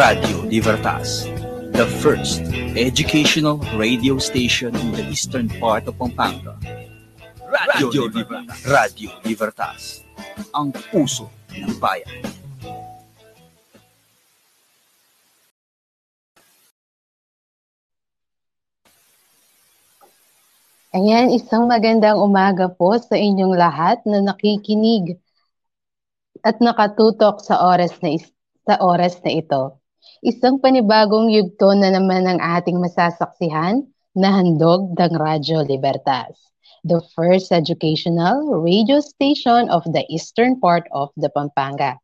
Radio Libertas, the first educational radio station in the eastern part of Pampanga. Radio, Libertas. Radio Libertas, ang puso ng bayan. Ayan, isang magandang umaga po sa inyong lahat na nakikinig at nakatutok sa oras na sa oras na ito. Isang panibagong yugto na naman ang ating masasaksihan na handog ng Radyo Libertas, the first educational radio station of the eastern part of the Pampanga.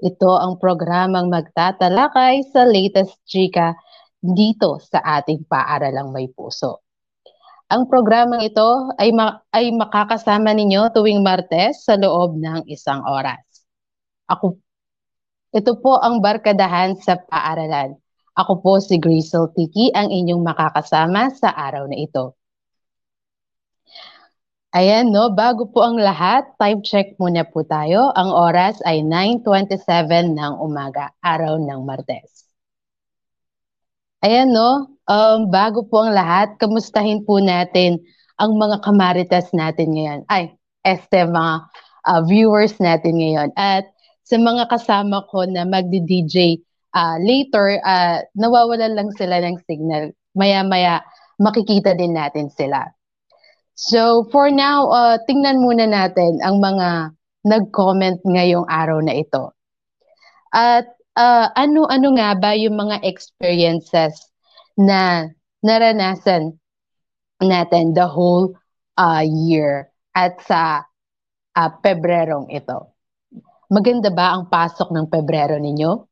Ito ang programang magtatalakay sa latest chika dito sa ating paaralang may puso. Ang programang ito ay, ma- ay makakasama ninyo tuwing Martes sa loob ng isang oras. Ako, ito po ang barkadahan sa paaralan. Ako po si Grisel Tiki, ang inyong makakasama sa araw na ito. Ayan, no, bago po ang lahat, time check muna po tayo. Ang oras ay 9.27 ng umaga, araw ng Martes. Ayan, no, Um, bago po ang lahat, kamustahin po natin ang mga kamaritas natin ngayon. Ay, este, mga uh, viewers natin ngayon. At sa mga kasama ko na magdi-DJ uh, later, uh, nawawalan lang sila ng signal. Maya-maya, makikita din natin sila. So, for now, uh, tingnan muna natin ang mga nag-comment ngayong araw na ito. At uh, ano-ano nga ba yung mga experiences na naranasan natin the whole uh, year at sa uh, Pebrerong ito. Maganda ba ang pasok ng Pebrero ninyo?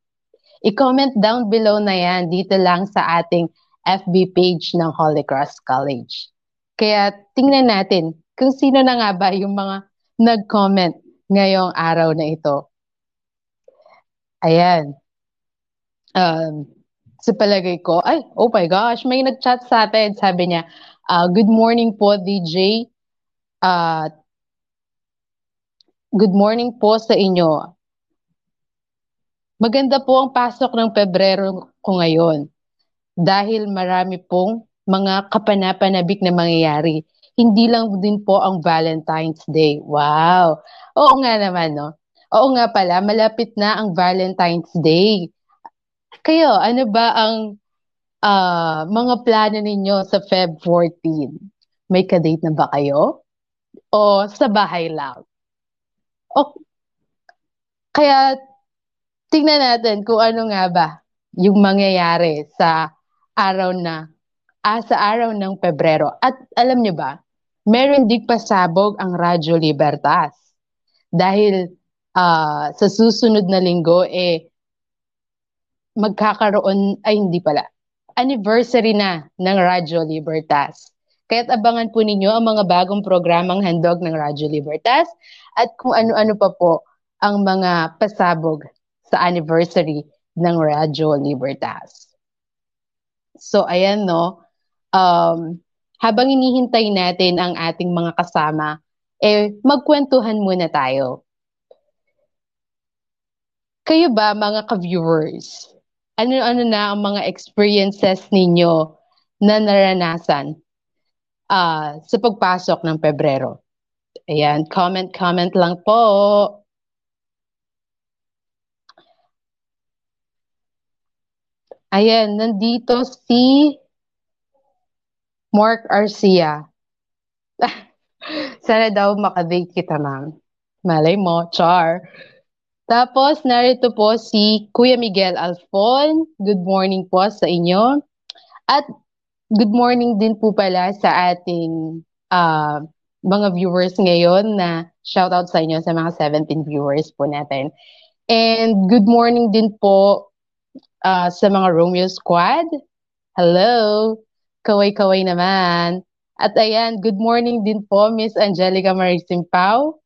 I-comment down below na yan dito lang sa ating FB page ng Holy Cross College. Kaya tingnan natin kung sino na nga ba yung mga nag-comment ngayong araw na ito. Ayan. Um, sa palagay ko, ay, oh my gosh, may nag-chat sa atin. Sabi niya, uh, good morning po, DJ. Uh, good morning po sa inyo. Maganda po ang pasok ng Pebrero ko ngayon dahil marami pong mga kapanapanabik na mangyayari. Hindi lang din po ang Valentine's Day. Wow! Oo nga naman, no? Oo nga pala, malapit na ang Valentine's Day. Kayo, ano ba ang uh, mga plano ninyo sa Feb 14? May kadate na ba kayo? O sa bahay lang? O, kaya tingnan natin kung ano nga ba yung mangyayari sa araw na ah, sa araw ng Pebrero. At alam niyo ba, meron din pasabog ang Radyo Libertas. Dahil uh, sa susunod na linggo, eh, magkakaroon, ay hindi pala, anniversary na ng Radyo Libertas. Kaya't abangan po ninyo ang mga bagong programang handog ng Radyo Libertas at kung ano-ano pa po ang mga pasabog sa anniversary ng Radyo Libertas. So ayan no, um, habang inihintay natin ang ating mga kasama, eh magkwentuhan muna tayo. Kayo ba mga ka-viewers, ano-ano na ang mga experiences ninyo na naranasan uh, sa pagpasok ng Pebrero? Ayan, comment, comment lang po. Ayan, nandito si Mark Arcia. Sana daw makadate kita, ma'am. Malay mo, char. Tapos, narito po si Kuya Miguel Alfon. Good morning po sa inyo. At good morning din po pala sa ating uh, mga viewers ngayon na shout out sa inyo sa mga 17 viewers po natin. And good morning din po uh, sa mga Romeo Squad. Hello! Kaway-kaway naman. At ayan, good morning din po Miss Angelica Marisimpao.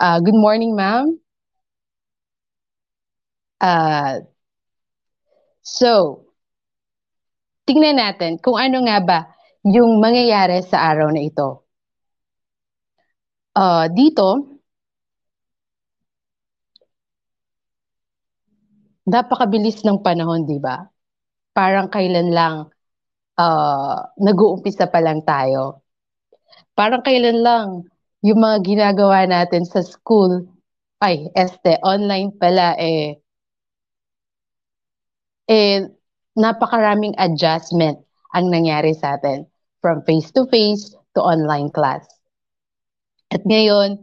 Uh, good morning, ma'am. Uh, so, tingnan natin kung ano nga ba yung mangyayari sa araw na ito. Uh, dito, napakabilis ng panahon, di ba? Parang kailan lang uh, nag-uumpisa pa lang tayo. Parang kailan lang yung mga ginagawa natin sa school, ay, este, online pala, eh, eh, napakaraming adjustment ang nangyari sa atin from face-to-face to online class. At ngayon,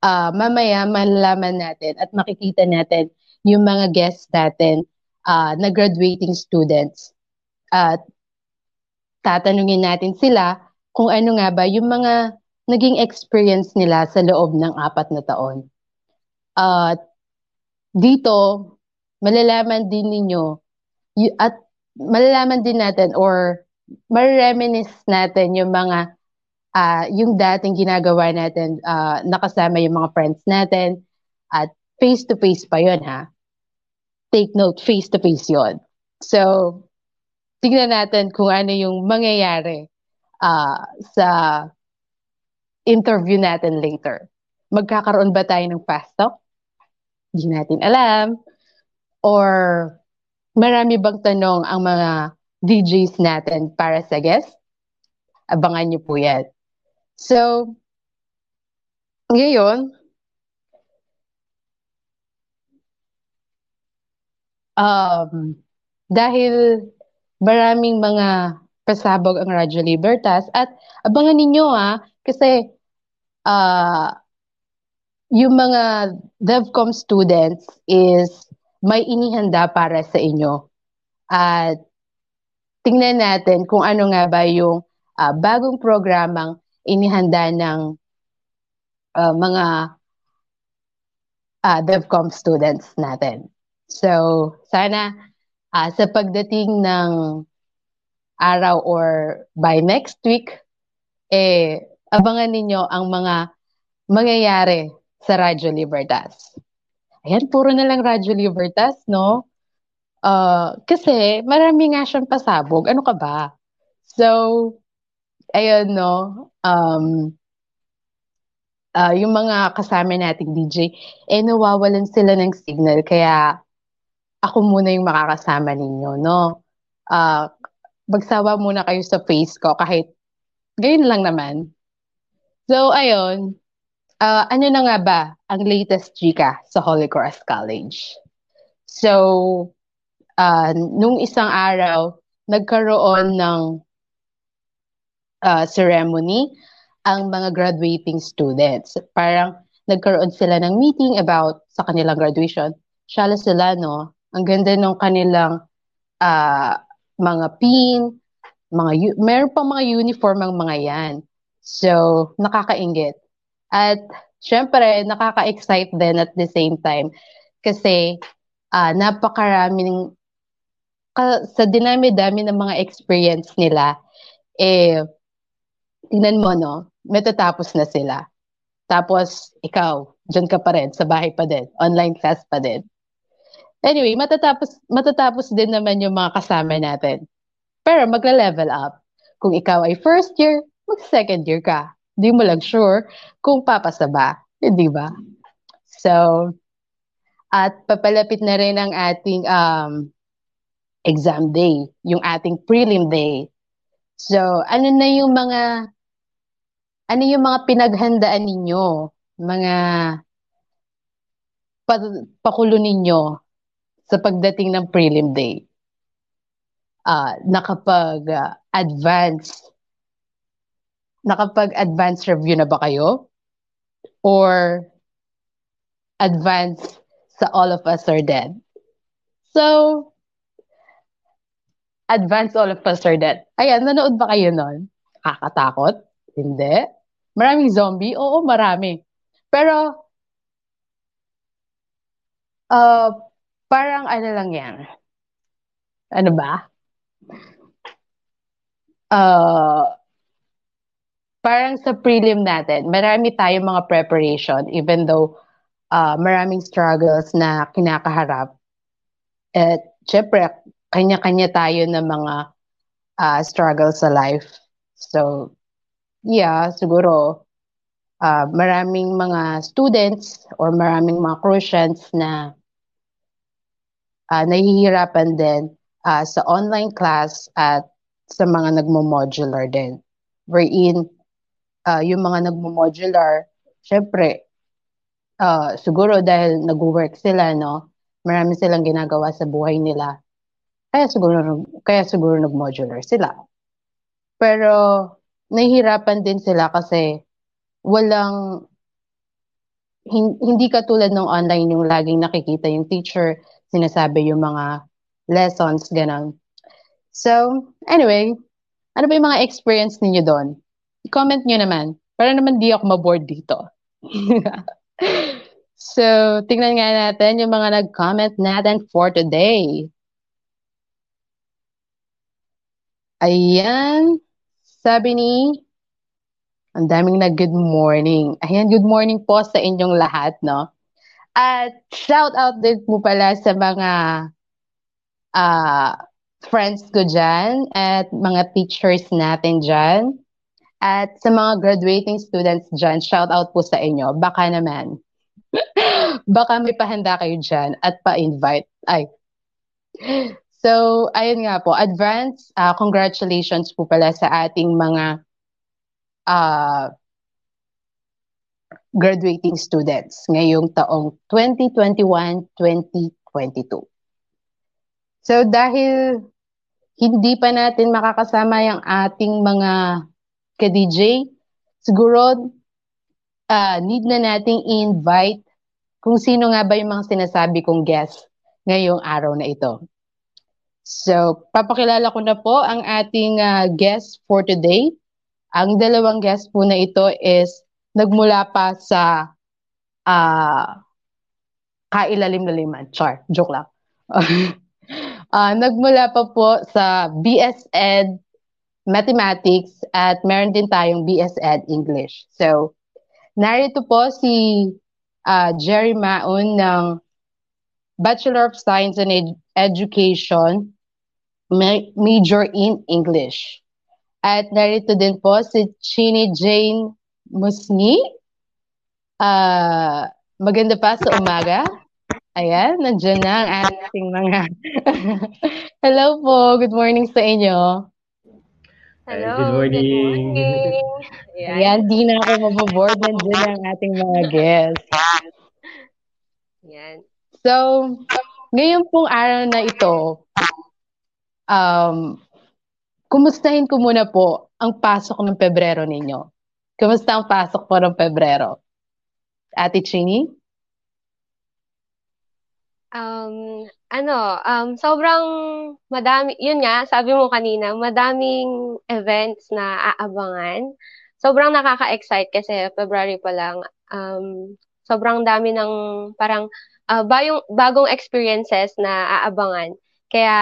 uh, mamaya malalaman natin at makikita natin yung mga guests natin uh, na graduating students. At tatanungin natin sila kung ano nga ba yung mga naging experience nila sa loob ng apat na taon. At uh, dito, malalaman din ninyo at malalaman din natin or ma-reminisce natin yung mga uh, yung dating ginagawa natin uh, nakasama yung mga friends natin at face-to-face pa yon ha take note, face-to-face yon. So, tignan natin kung ano yung mangyayari uh, sa interview natin later. Magkakaroon ba tayo ng fast talk? Hindi natin alam. Or marami bang tanong ang mga DJs natin para sa guest? Abangan niyo po yan. So, ngayon, um, dahil maraming mga pasabog ang Radyo Libertas at abangan ninyo ha, kasi uh, yung mga DevCom students is may inihanda para sa inyo. At tingnan natin kung ano nga ba yung uh, bagong programang inihanda ng uh, mga uh, DevCom students natin. So, sana uh, sa pagdating ng araw or by next week, eh, abangan ninyo ang mga mangyayari sa Radyo Libertas. Ayan, puro na lang Radyo Libertas, no? Uh, kasi marami nga siyang pasabog. Ano ka ba? So, ayun, no? Um, uh, yung mga kasama nating DJ, eh nawawalan sila ng signal. Kaya ako muna yung makakasama ninyo, no? Uh, magsawa muna kayo sa face ko kahit gayon lang naman. So, ayun. Uh, ano na nga ba ang latest chika sa Holy Cross College? So, uh, nung isang araw, nagkaroon ng uh, ceremony ang mga graduating students. Parang nagkaroon sila ng meeting about sa kanilang graduation. Shala sila, no? Ang ganda ng kanilang uh, mga pin, mga meron pa mga uniform ang mga 'yan. So, nakakainggit. At syempre, nakaka-excite din at the same time kasi uh, napakaraming ka, sa dinami-dami ng mga experience nila eh tingnan mo no, matatapos na sila. Tapos ikaw, diyan ka pa rin, sa bahay pa din, online class pa din. Anyway, matatapos, matatapos din naman yung mga kasama natin. Pero magle-level up. Kung ikaw ay first year, mag-second year ka. Hindi mo lang sure kung papasa ba. Hindi ba? So, at papalapit na rin ang ating um, exam day, yung ating prelim day. So, ano na yung mga ano yung mga pinaghandaan ninyo, mga pa- pakulo ninyo sa pagdating ng prelim day. Uh, nakapag-advance nakapag-advance review na ba kayo? Or advance sa all of us are dead? So, advance all of us are dead. Ayan, nanood ba kayo nun? Kakatakot? Hindi. Maraming zombie? Oo, marami. Pero, uh, Parang ano lang yan. Ano ba? Uh, parang sa prelim natin, marami tayong mga preparation even though uh, maraming struggles na kinakaharap. At syempre, kanya-kanya tayo ng mga uh, struggles sa life. So, yeah, siguro uh, maraming mga students or maraming mga Crucians na uh, nahihirapan din uh, sa online class at sa mga nagmo-modular din. Wherein, uh, yung mga nagmo-modular, syempre, uh, siguro dahil nag-work sila, no? Marami silang ginagawa sa buhay nila. Kaya siguro, kaya siguro nag-modular sila. Pero, nahihirapan din sila kasi walang hindi katulad ng online yung laging nakikita yung teacher, sinasabi yung mga lessons, ganun. So, anyway, ano ba yung mga experience ninyo doon? Comment nyo naman. Para naman di ako maboard dito. so, tingnan nga natin yung mga nag-comment natin for today. Ayan. Sabi ni ang daming na good morning. Ayan, good morning po sa inyong lahat, no? At shout out din po pala sa mga uh, friends ko dyan at mga teachers natin dyan. At sa mga graduating students dyan, shout out po sa inyo. Baka naman. Baka may pahanda kayo dyan at pa-invite. Ay. So, ayun nga po. Advance, uh, congratulations po pala sa ating mga uh, graduating students ngayong taong 2021-2022. So dahil hindi pa natin makakasama yung ating mga ka-DJ, siguro uh, need na nating invite kung sino nga ba yung mga sinasabi kong guest ngayong araw na ito. So, papakilala ko na po ang ating uh, guest for today. Ang dalawang guest po na ito is nagmula pa sa uh, kailalim-laliman. Char, joke lang. uh, nagmula pa po sa BS Ed Mathematics at meron din tayong BS Ed English. So, narito po si uh, Jerry Maun ng Bachelor of Science in Ed- Education, major in English. At narito din po si Chini Jane Musni. Uh, maganda pa sa umaga. Ayan, nandiyan na ang ating mga... Hello po, good morning sa inyo. Hello, good morning. Good morning. Ayan, di na ako mababoard. Nandiyan ang ating mga guests. Yan. So, ngayon pong araw na ito, um, kumustahin ko muna po ang pasok ng Pebrero ninyo. Kumusta ang pasok po ng Pebrero? Ate Chini? Um, ano, um, sobrang madami, yun nga, sabi mo kanina, madaming events na aabangan. Sobrang nakaka-excite kasi February pa lang. Um, sobrang dami ng parang uh, bagong, bagong experiences na aabangan. Kaya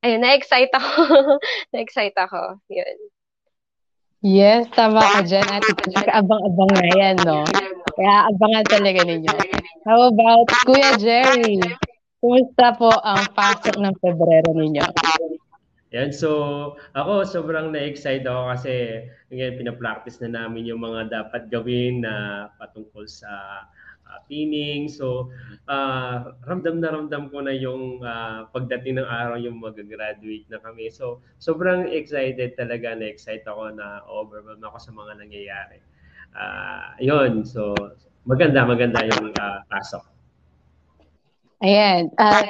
ayun, na-excite ako. na-excite ako. Yun. Yes, tama ka dyan. At abang-abang na yan, no? Kaya abangan talaga ninyo. How about Kuya Jerry? Kumusta po ang pasok ng Pebrero ninyo? Yan, so ako sobrang na-excite ako kasi ngayon pinapractice na namin yung mga dapat gawin na patungkol sa uh, pinning. So, uh, ramdam na ramdam ko na yung uh, pagdating ng araw yung mag-graduate na kami. So, sobrang excited talaga na excite ako na overwhelmed ako sa mga nangyayari. Uh, yun, so maganda, maganda yung uh, pasok. Ayan. Uh,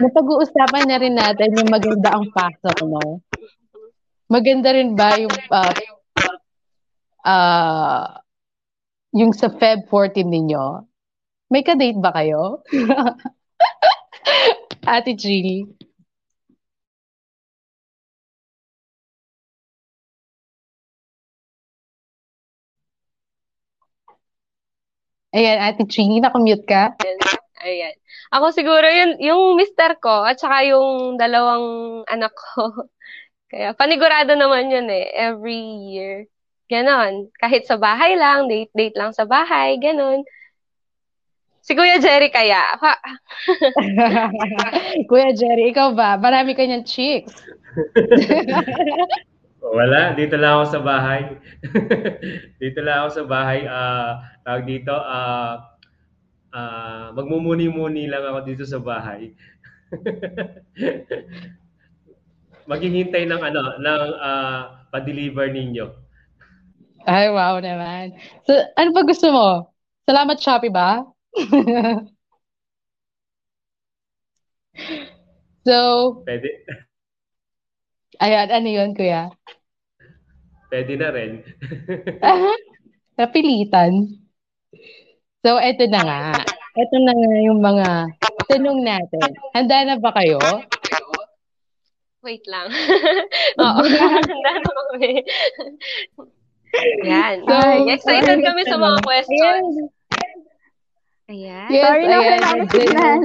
napag-uusapan na rin natin yung maganda ang pasok, no? Maganda rin ba yung uh, uh, yung sa Feb 14 ninyo? May ka-date ba kayo? Ate Chili. Ayan, Ate Chini, nakamute ka? Ayan. Ako siguro yun, yung mister ko at saka yung dalawang anak ko. Kaya panigurado naman yun eh, every year. Ganon. Kahit sa bahay lang, date-date lang sa bahay, ganon. Si Kuya Jerry kaya. Ha- Kuya Jerry, ikaw ba? Marami ka niyang chicks. Wala, dito lang ako sa bahay. dito lang ako sa bahay. Uh, tawag dito, uh, uh, magmumuni-muni lang ako dito sa bahay. Maghihintay ng ano, ng uh, pa-deliver ninyo. Ay, wow naman. So, ano ba gusto mo? Salamat Shopee ba? so, Pwede. Ayan, ano yun, kuya? Pwede na rin. Napilitan. So, eto na nga. Eto na nga yung mga tanong natin. Handa na ba kayo? Wait lang. Oo, handa na kami. Yan. So, Ay, excited kami sa mga questions. Ayan. Yes, Sorry ayan. Ayan,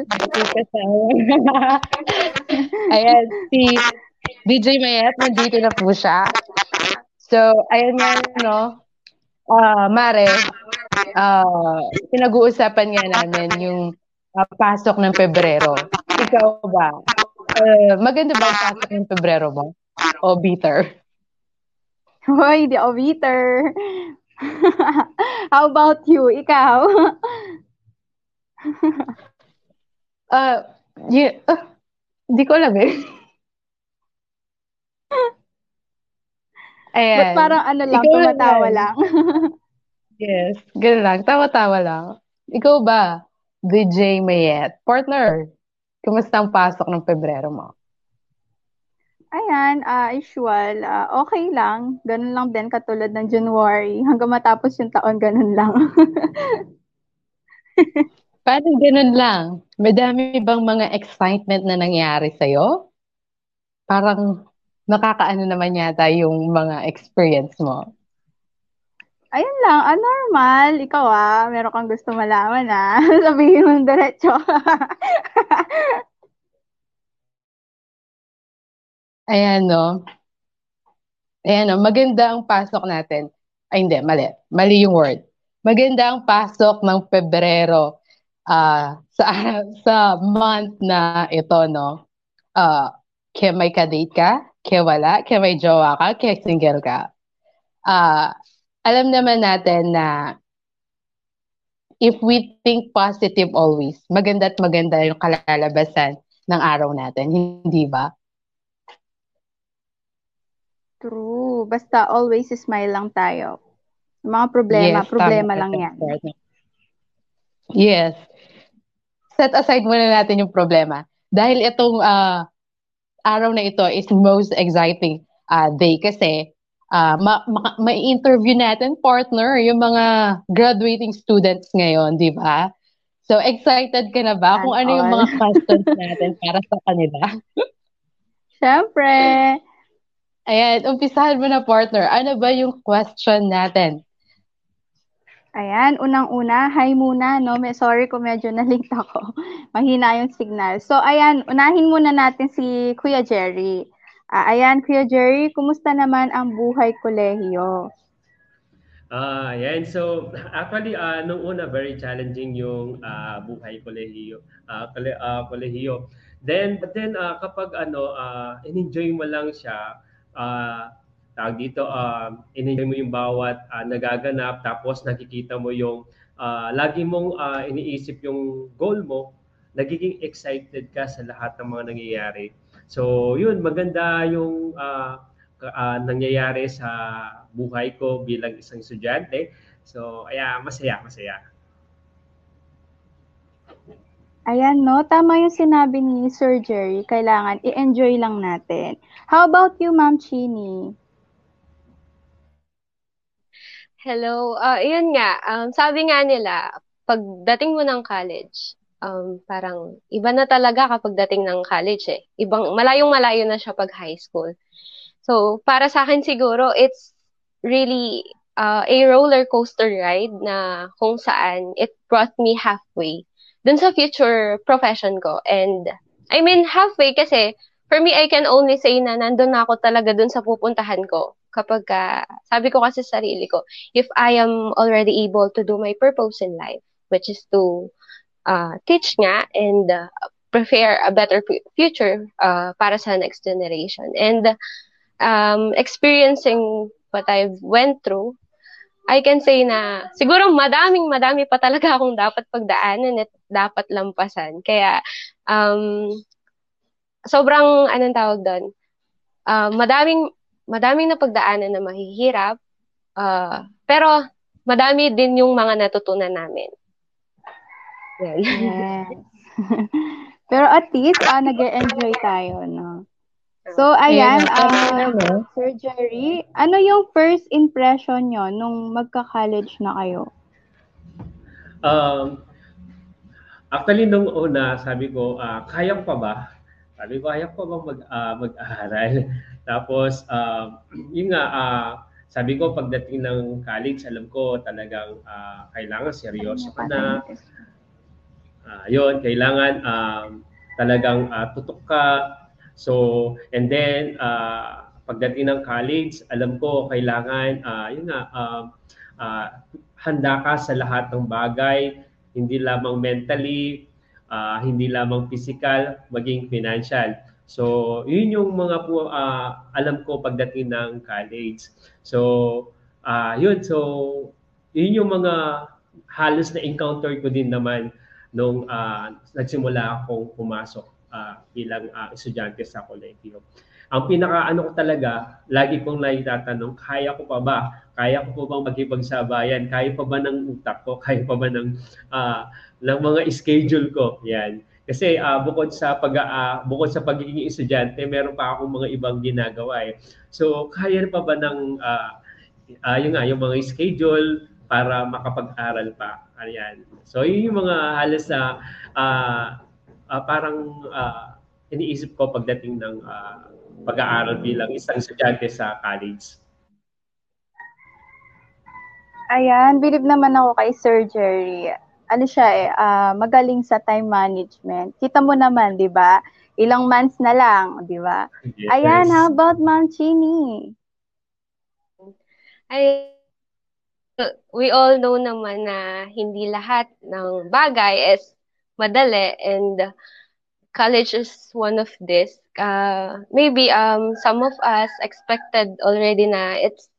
ayan, si DJ Mayet, nandito na po siya. So, ayun nga, no, uh, Mare, uh, pinag-uusapan nga namin yung uh, pasok ng Pebrero. Ikaw ba? Uh, maganda ba ang pasok ng Pebrero mo? O bitter? Hoy, di ako bitter. How about you? Ikaw? uh, yeah, uh, di ko alam eh. Ayan. But parang ano lang, tumatawa lang. yes, ganun lang. Tawa-tawa lang. Ikaw ba, DJ Mayet? Partner, kumusta ang pasok ng Pebrero mo? Ayan, uh, usual. Uh, okay lang. Ganun lang din katulad ng January. Hanggang matapos yung taon, ganun lang. Paano ganun lang? Madami bang mga excitement na nangyari sa'yo? Parang nakakaano naman yata yung mga experience mo? Ayun lang, ah, normal. Ikaw ah, meron kang gusto malaman ah. Sabihin mo diretso. Ayan no. Ayan no, maganda ang pasok natin. Ay hindi, mali. Mali yung word. Maganda ang pasok ng Pebrero uh, sa sa month na ito no. Uh, kaya may kadate ka, kaya wala, kaya may jowa ka, kaya single ka. Uh, alam naman natin na if we think positive always, maganda at maganda yung kalalabasan ng araw natin, hindi ba? True. Basta always smile lang tayo. Yung mga problema, yes, problema lang yan. Yes. Set aside muna natin yung problema. Dahil itong uh, araw na ito is most exciting uh, day kasi uh, ma- ma- ma-interview natin partner yung mga graduating students ngayon, di ba? So, excited ka na ba kung ano yung mga questions natin para sa kanila? Siyempre. Ayan, umpisahan mo na partner. Ano ba yung question natin? Ayan, unang-una, hi muna, no? May, sorry kung medyo na-late ako. Mahina yung signal. So, ayan, unahin muna natin si Kuya Jerry. Uh, ayan, Kuya Jerry, kumusta naman ang buhay kolehiyo? Ah, uh, ayan. So, actually, uh, nung una, very challenging yung uh, buhay kolehiyo. Uh, kole, uh, kolehiyo. Then, but then, uh, kapag ano, uh, in-enjoy mo lang siya, uh, tawag dito, uh, in-enjoy mo yung bawat uh, nagaganap, tapos nakikita mo yung uh, lagi mong uh, iniisip yung goal mo, nagiging excited ka sa lahat ng mga nangyayari. So, yun, maganda yung uh, uh, nangyayari sa buhay ko bilang isang estudyante. So, kaya masaya, masaya. Ayan, no? Tama yung sinabi ni Sir Jerry. Kailangan i-enjoy lang natin. How about you, Ma'am Chini? Hello. Uh, yun nga, um, sabi nga nila, pagdating mo ng college, um, parang iba na talaga kapag dating ng college eh. Ibang, malayong malayo na siya pag high school. So, para sa akin siguro, it's really uh, a roller coaster ride na kung saan it brought me halfway dun sa future profession ko. And, I mean, halfway kasi, for me, I can only say na nandun na ako talaga dun sa pupuntahan ko kapag uh, sabi ko kasi sa sarili ko, if I am already able to do my purpose in life, which is to uh, teach nga and uh, prepare a better future uh, para sa next generation. And um, experiencing what I've went through, I can say na siguro madaming madami pa talaga akong dapat pagdaanan at dapat lampasan. Kaya um, sobrang, anong tawag doon, uh, madaming, madaming napagdaanan na mahihirap, uh, pero madami din yung mga natutunan namin. Yan. Yes. pero at least, uh, nag-enjoy tayo, no? So, ayan, yeah, uh, Sir Jerry, ano yung first impression nyo nung magka-college na kayo? Um, actually, nung una, sabi ko, uh, kaya pa ba? Sabi ko, kaya pa ba mag, uh, mag-aaral? Tapos, uh, yun nga, uh, sabi ko, pagdating ng college, alam ko talagang uh, kailangan seryoso ka na. Uh, yun, kailangan um, talagang uh, tutok ka, So, and then, uh, pagdating ng college, alam ko kailangan, uh, yun nga, uh, uh, handa ka sa lahat ng bagay, hindi lamang mentally, uh, hindi lamang physical, maging financial. So, yun yung mga po, uh, alam ko pagdating ng college. So, uh, yun. So, yun yung mga halos na encounter ko din naman nung uh, nagsimula akong pumasok uh, bilang uh, estudyante sa kolehiyo. Ang pinaka ano ko talaga, lagi kong naitatanong, kaya ko pa ba? Kaya ko pa bang makipagsabayan? Kaya pa ba ng utak ko? Kaya pa ba ng uh, ng mga schedule ko? Yan. Kasi uh, bukod sa pag uh, bukod sa pagiging estudyante, meron pa akong mga ibang ginagawa eh. So, kaya pa ba ng uh, uh, yung nga, yung mga schedule para makapag-aral pa? Ayan. So, yun yung mga halos na uh, uh, parang uh, iniisip ko pagdating ng uh, pag-aaral bilang isang estudyante sa college. Ayan, believe naman ako kay Sir Jerry. Ano siya eh, uh, magaling sa time management. Kita mo naman, di ba? Ilang months na lang, di ba? Yes. Ayan, how about Ma'am Chini? Ay, we all know naman na hindi lahat ng bagay is madali and college is one of this. Uh, maybe um some of us expected already na it's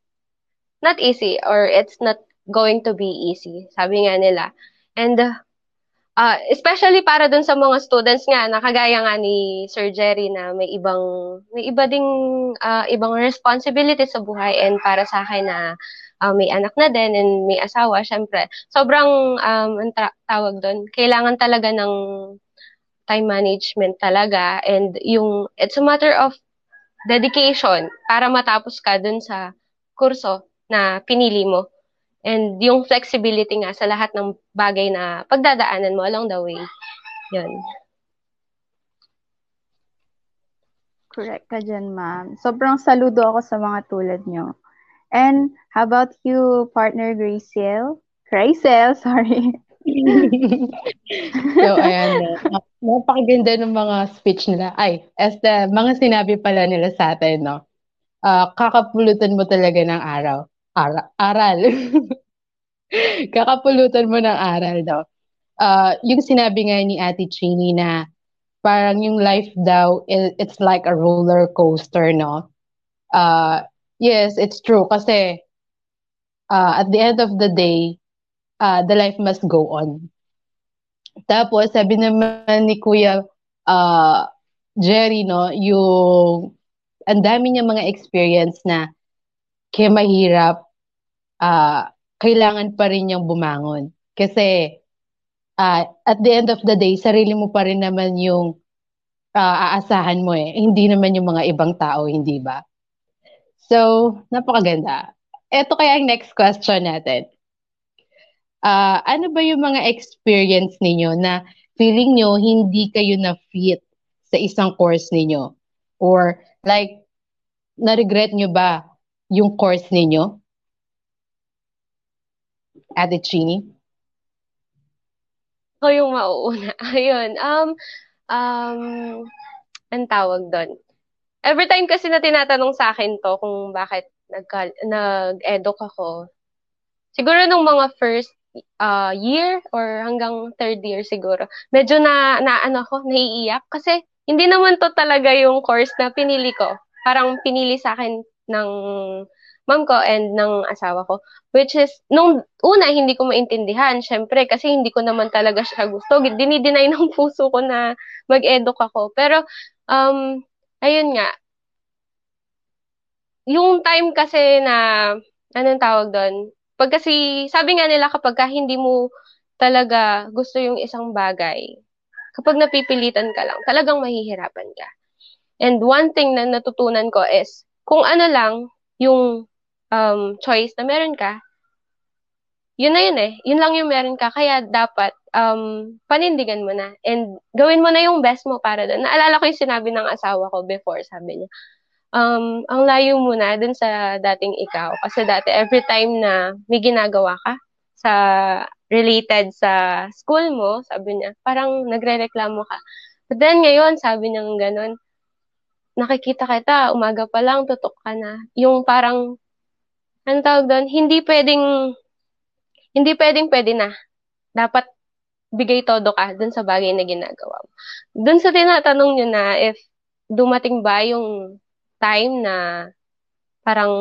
not easy or it's not going to be easy. Sabi nga nila. And uh, especially para dun sa mga students nga na kagaya nga ni Sir Jerry na may ibang may iba ding uh, ibang responsibility sa buhay and para sa akin na uh, may anak na din and may asawa, syempre, sobrang, um, ang ta- tawag doon, kailangan talaga ng time management talaga and yung, it's a matter of dedication para matapos ka dun sa kurso na pinili mo. And yung flexibility nga sa lahat ng bagay na pagdadaanan mo along the way. Yun. Correct ka dyan, ma'am. Sobrang saludo ako sa mga tulad nyo. And how about you, partner Graciel? Graciel, sorry. so, ayan. Napakaganda ng mga speech nila. Ay, as mga sinabi pala nila sa atin, no? Uh, kakapulutan mo talaga ng araw. Ara, aral. kakapulutan mo ng aral, no? Uh, yung sinabi nga ni Ate Chini na parang yung life daw, it's like a roller coaster, no? Uh, Yes, it's true. Kasi uh, at the end of the day, uh, the life must go on. Tapos, sabi naman ni Kuya uh, Jerry, no, yung ang dami niya mga experience na kaya mahirap, uh, kailangan pa rin niyang bumangon. Kasi uh, at the end of the day, sarili mo pa rin naman yung uh, aasahan mo eh. Hindi naman yung mga ibang tao, hindi ba? So, napakaganda. Ito kaya ang next question natin. Uh, ano ba yung mga experience ninyo na feeling nyo hindi kayo na fit sa isang course ninyo? Or like, na-regret nyo ba yung course ninyo? Ate Chini? Ako yung mauuna. Ayun. Um, um, ang tawag doon every time kasi na tinatanong sa akin to kung bakit nag nag-eduk ako, siguro nung mga first uh, year or hanggang third year siguro, medyo na, na ano ko, naiiyak kasi hindi naman to talaga yung course na pinili ko. Parang pinili sa akin ng mom ko and ng asawa ko. Which is, nung una, hindi ko maintindihan. Siyempre, kasi hindi ko naman talaga siya gusto. Dinideny ng puso ko na mag-eduk ako. Pero, um, ayun nga, yung time kasi na, anong tawag doon? Pag kasi, sabi nga nila kapag ka hindi mo talaga gusto yung isang bagay, kapag napipilitan ka lang, talagang mahihirapan ka. And one thing na natutunan ko is, kung ano lang yung um, choice na meron ka, yun na yun eh. Yun lang yung meron ka. Kaya dapat um, panindigan mo na. And gawin mo na yung best mo para doon. Naalala ko yung sinabi ng asawa ko before, sabi niya, um, ang layo mo na dun sa dating ikaw. Kasi dati, every time na may ginagawa ka sa related sa school mo, sabi niya, parang nagre-reklamo ka. But then ngayon, sabi niya ganun, nakikita kita, umaga pa lang, tutok ka na. Yung parang, ano tawag doon, hindi pwedeng, hindi pwedeng pwede na. Dapat bigay todo ka dun sa bagay na ginagawa mo. Dun sa tinatanong nyo na if dumating ba yung time na parang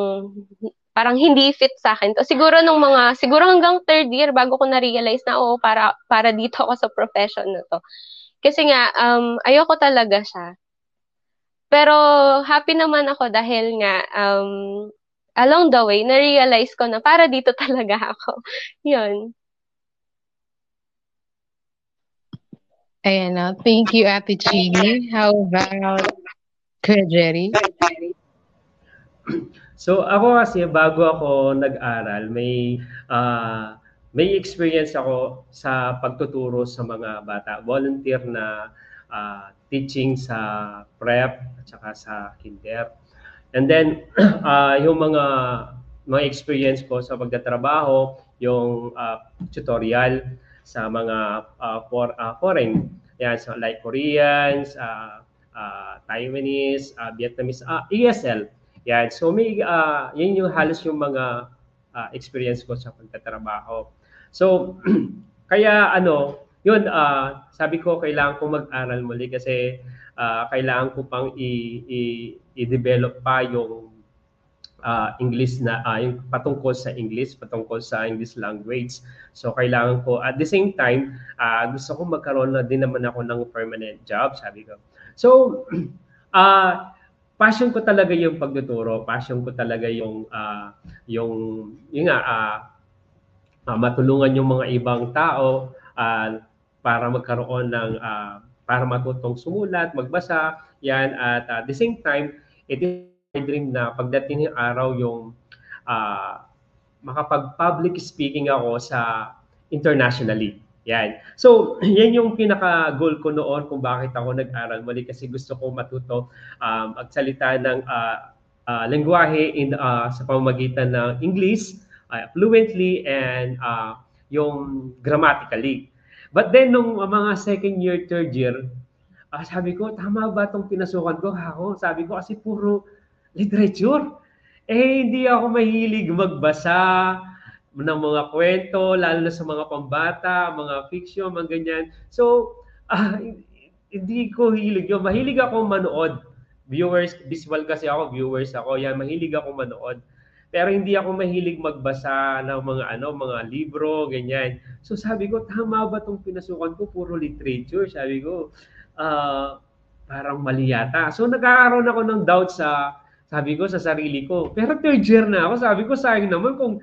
parang hindi fit sa akin. To siguro nung mga siguro hanggang third year bago ko na-realize na oo para para dito ako sa profession na to. Kasi nga um ayoko talaga siya. Pero happy naman ako dahil nga um, along the way, na-realize ko na para dito talaga ako. Yun. Ayan na. Thank you, Ate Chini. How about Kuya Jerry? So ako kasi bago ako nag-aral, may uh, may experience ako sa pagtuturo sa mga bata. Volunteer na uh, teaching sa prep at saka sa kinder. And then, uh, yung mga mga experience ko sa pagtatrabaho, yung uh, tutorial sa mga uh, for, uh, foreign, yan, so like Koreans, uh, uh, Taiwanese, uh, Vietnamese, uh, ESL. Yan, so may, uh, yan yung halos yung mga uh, experience ko sa pagtatrabaho. So, kaya ano, yun, uh, sabi ko, kailangan ko mag-aral muli kasi uh, kailangan ko pang i- i- i-develop pa yung uh, English na, uh, yung patungkol sa English, patungkol sa English language. So, kailangan ko, at the same time, uh, gusto ko magkaroon na din naman ako ng permanent job, sabi ko. So, uh, passion ko talaga yung pagtuturo, passion ko talaga yung, uh, yung, yung nga, uh, uh, matulungan yung mga ibang tao, uh, para magkaroon ng uh, para matutong sumulat, magbasa, yan at uh, the same time, it my dream na pagdating ng araw yung uh, makapag-public speaking ako sa internationally. Yan. So, yan yung pinaka-goal ko noon kung bakit ako nag-aral muli kasi gusto ko matuto um, magsalita ng uh, uh, lengguwahe in, uh, sa pamamagitan ng English uh, fluently and uh, yung grammatically. But then, nung mga second year, third year, uh, sabi ko, tama ba itong pinasukan ko? Ako, sabi ko, kasi puro literature. Eh, hindi ako mahilig magbasa ng mga kwento, lalo na sa mga pambata, mga fiction, mga ganyan. So, uh, hindi ko hilig yun. Mahilig ako manood. Viewers, visual kasi ako, viewers ako. Yan, mahilig ako manood. Pero hindi ako mahilig magbasa ng mga ano, mga libro, ganyan. So sabi ko, tama ba tong pinasukan ko? Puro literature. Sabi ko, uh, parang mali yata. So nagkakaroon ako ng doubt sa sabi ko sa sarili ko. Pero third year na ako, sabi ko sayang naman kung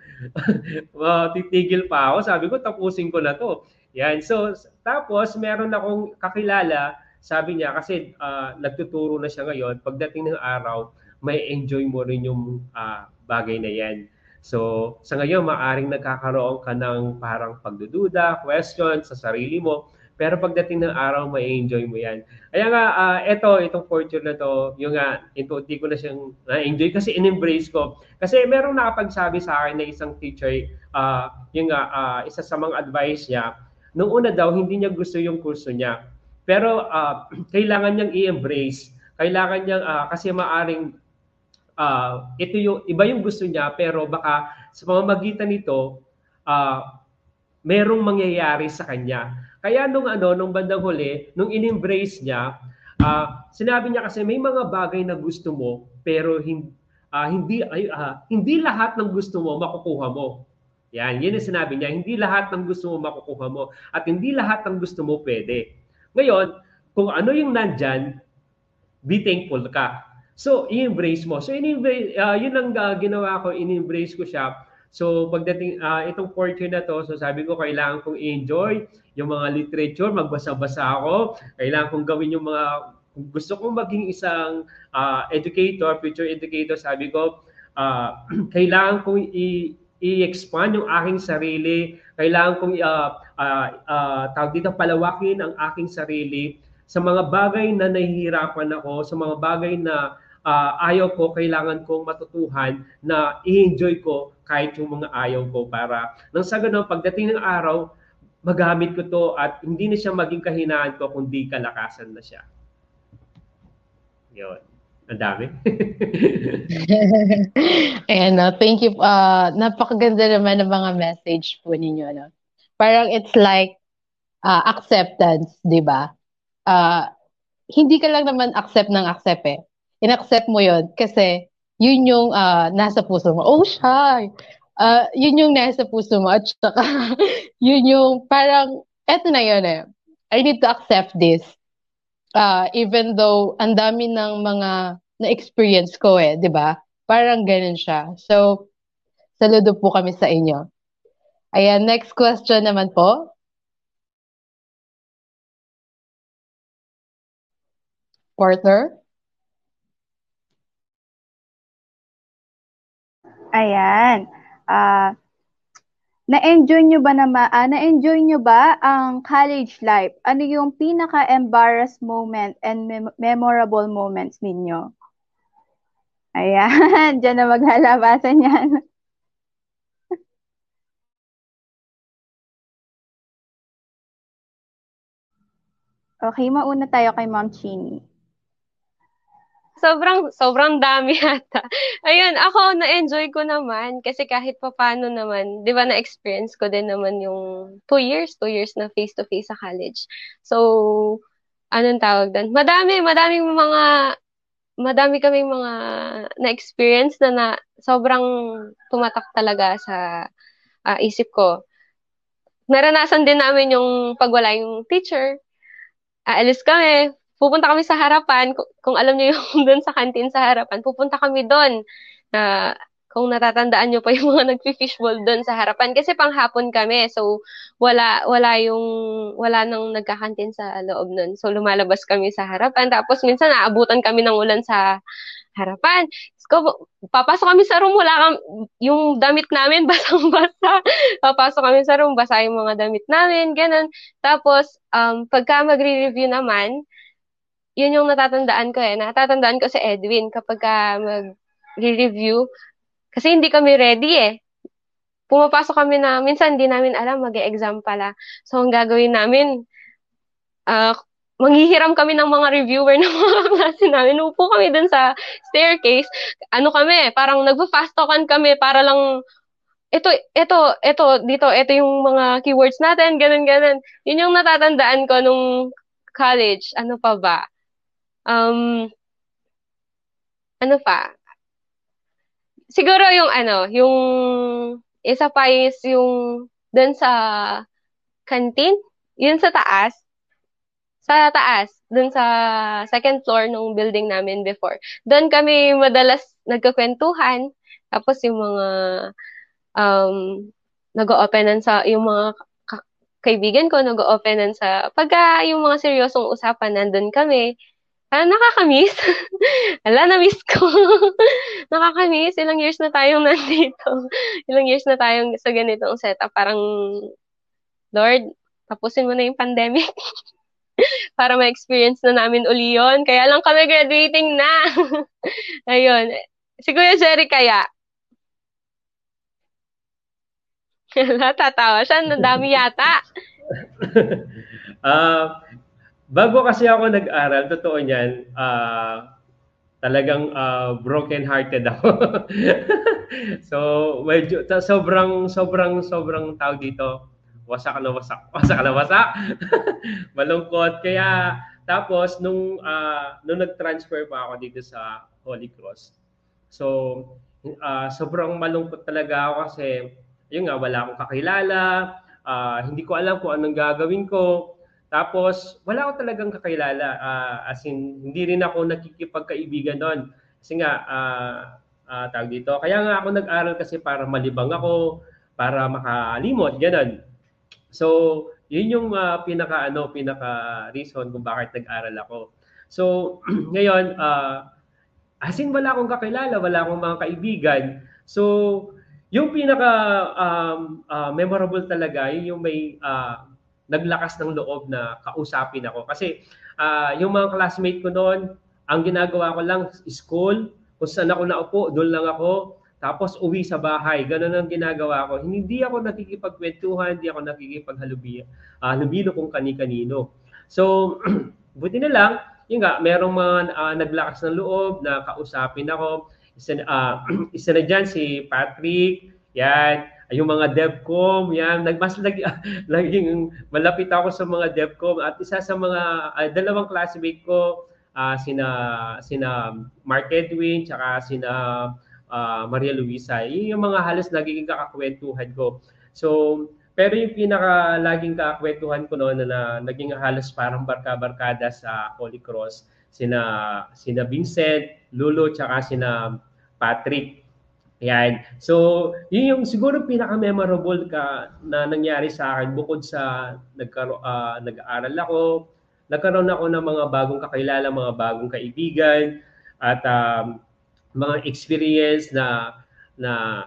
uh, titigil pa ako. Sabi ko tapusin ko na to. Yan. So tapos meron akong kakilala, sabi niya kasi uh, nagtuturo na siya ngayon, pagdating ng araw, may enjoy mo rin yung uh, bagay na yan. So, sa ngayon, maaring nagkakaroon ka ng parang pagdududa, question sa sarili mo, pero pagdating ng araw, may enjoy mo yan. Kaya nga, uh, ito, itong fortune na to, yung nga, uh, ko na siyang na-enjoy kasi in-embrace ko. Kasi merong nakapagsabi sa akin na isang teacher, uh, yung nga, uh, isa sa mga advice niya, nung una daw, hindi niya gusto yung kurso niya. Pero uh, kailangan niyang i-embrace. Kailangan niyang, uh, kasi maaring uh, ito yung iba yung gusto niya pero baka sa pamamagitan nito uh, merong mangyayari sa kanya. Kaya nung ano nung bandang huli, nung in-embrace niya, uh, sinabi niya kasi may mga bagay na gusto mo pero hindi uh, hindi uh, hindi lahat ng gusto mo makukuha mo. Yan, yun ang sinabi niya, hindi lahat ng gusto mo makukuha mo at hindi lahat ng gusto mo pwede. Ngayon, kung ano yung nandyan, be thankful ka. So, i-embrace mo. So, in-embrace, uh, yun ang uh, ginawa ko, in-embrace ko siya. So, pagdating, uh, itong fourth year na to, so sabi ko, kailangan kong enjoy yung mga literature, magbasa-basa ako. Kailangan kong gawin yung mga kung gusto kong maging isang uh, educator, future educator, sabi ko, uh, kailangan kong i- i-expand yung aking sarili, kailangan kong uh, uh, uh, tawag dito palawakin ang aking sarili. Sa mga bagay na nahihirapan ako, sa mga bagay na uh, ayaw ko, kailangan kong matutuhan na i-enjoy ko kahit yung mga ayaw ko para nang sa ganun, pagdating ng araw, magamit ko to at hindi na siya maging kahinaan ko kundi kalakasan na siya. Yun. Ang dami. Ayan, no? thank you. Uh, napakaganda naman ng mga message po ninyo. No? Parang it's like uh, acceptance, di ba? Uh, hindi ka lang naman accept ng accept eh. In-accept mo yon kasi yun yung uh, nasa puso mo. Oh, shy! Uh, yun yung nasa puso mo. At saka, yun yung parang, eto na yun eh. I need to accept this uh, even though ang dami ng mga na-experience ko eh, 'di ba? Parang ganun siya. So, saludo po kami sa inyo. Ayan, next question naman po. Partner? Ayan. Uh, na-enjoy nyo ba na ah, na-enjoy nyo ba ang college life? Ano yung pinaka-embarrass moment and mem- memorable moments ninyo? Ayan, dyan na maglalabasan yan. okay, mauna tayo kay Ma'am Chini sobrang, sobrang dami yata. Ayun, ako na-enjoy ko naman kasi kahit pa paano naman, di ba na-experience ko din naman yung two years, two years na face-to-face sa college. So, anong tawag doon? Madami, madaming mga, madami kaming mga na-experience na, na sobrang tumatak talaga sa uh, isip ko. Naranasan din namin yung pagwala yung teacher. Aalis kami, pupunta kami sa harapan, kung alam niyo yung doon sa kantin sa harapan, pupunta kami doon na kung natatandaan niyo pa yung mga nagfi-fishball doon sa harapan. Kasi panghapon kami so wala wala yung wala nang nagkakantin sa loob noon so lumalabas kami sa harapan. Tapos minsan naabutan kami ng ulan sa harapan. So, papasok kami sa room. Wala kang yung damit namin basang-basa. Papasok kami sa room basa yung mga damit namin ganun. Tapos um pagka magre-review naman yun yung natatandaan ko eh. Natatandaan ko si Edwin kapag ka mag-review. Kasi hindi kami ready eh. Pumapasok kami na, minsan hindi namin alam, mag-exam pala. So, ang gagawin namin, uh, manghihiram kami ng mga reviewer ng mga klase namin. Upo kami dun sa staircase. Ano kami, parang nagpa-fast talkan kami para lang ito, ito, ito, dito, ito yung mga keywords natin, ganun, ganun. Yun yung natatandaan ko nung college. Ano pa ba? Um, ano pa? Siguro yung ano, yung isa pa is yung dun sa canteen, yun sa taas, sa taas, dun sa second floor ng building namin before. Doon kami madalas nagkakwentuhan, tapos yung mga um, nag-o-openan sa, yung mga kaibigan ko nag-o-openan sa, pagka yung mga seryosong usapan, nandun kami, Ah, nakakamiss. Ala, na-miss ko. nakakamiss. Ilang years na tayong nandito. Ilang years na tayong sa ganitong setup. Parang, Lord, tapusin mo na yung pandemic. Para ma-experience na namin uli yun. Kaya lang kami graduating na. Ayun. Si Kuya Jerry kaya. Tatawa siya. Nadami yata. uh, Bago kasi ako nag-aral, totoo niyan, uh, talagang uh, broken-hearted ako. so, medyo, sobrang, sobrang, sobrang tawag dito, wasak na wasak, wasak na wasak. Malungkot. Kaya, tapos, nung, uh, nung nag-transfer pa ako dito sa Holy Cross, So, uh, sobrang malungkot talaga ako kasi yun nga, wala akong kakilala, uh, hindi ko alam kung anong gagawin ko. Tapos, wala ako talagang kakilala. Uh, as in, hindi rin ako nakikipagkaibigan doon. Kasi nga, uh, uh, tawag dito. Kaya nga ako nag-aral kasi para malibang ako, para makalimot, ganun. So, yun yung uh, pinaka ano, pinaka reason kung bakit nag-aral ako. So, ngayon, uh, as in wala akong kakilala, wala akong mga kaibigan. So, yung pinaka um, uh, memorable talaga, yun yung may uh, naglakas ng loob na kausapin ako. Kasi uh, yung mga classmate ko noon, ang ginagawa ko lang school, kung saan ako naupo, doon lang ako. Tapos uwi sa bahay. Ganun ang ginagawa ko. Hindi ako nakikipagkwentuhan, hindi ako nakikipaghalubilo uh, halubilo kung kani-kanino. So, buti na lang, yun nga, merong mga uh, naglakas ng loob na kausapin ako. Isa, uh, isa na dyan si Patrick, yan, yung mga DevCom, yan, nagmas lagi, laging malapit ako sa mga DevCom at isa sa mga uh, dalawang classmate ko uh, sina sina Mark Edwin tsaka sina uh, Maria Luisa. Yun yung mga halos nagiging kakakwentuhan ko. So, pero yung pinaka laging kakwentuhan ko noon na, na naging halos parang barka-barkada sa Holy Cross, sina sina Vincent, Lulu, tsaka sina Patrick. Yan. So, yun yung siguro pinaka-memorable ka na nangyari sa akin bukod sa nagkaro, uh, nag-aaral ako, nagkaroon ako ng mga bagong kakilala, mga bagong kaibigan, at um, mga experience na na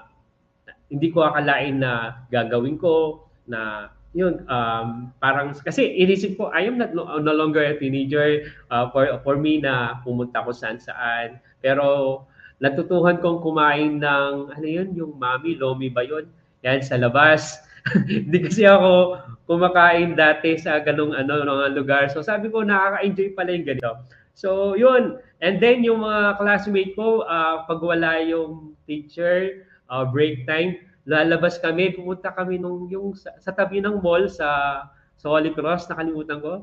hindi ko akalain na gagawin ko na yun um, parang kasi inisip ko I am not no, no longer a teenager uh, for for me na pumunta ko saan saan pero natutuhan kong kumain ng, ano yun, yung mami, lomi ba yun? Yan, sa labas. Hindi kasi ako kumakain dati sa ganung ano, mga lugar. So sabi ko, nakaka-enjoy pala yung ganito. So yun. And then yung mga classmate ko, uh, pag wala yung teacher, uh, break time, lalabas kami, pumunta kami nung yung sa, sa tabi ng mall sa sa Holy Cross, nakalimutan ko.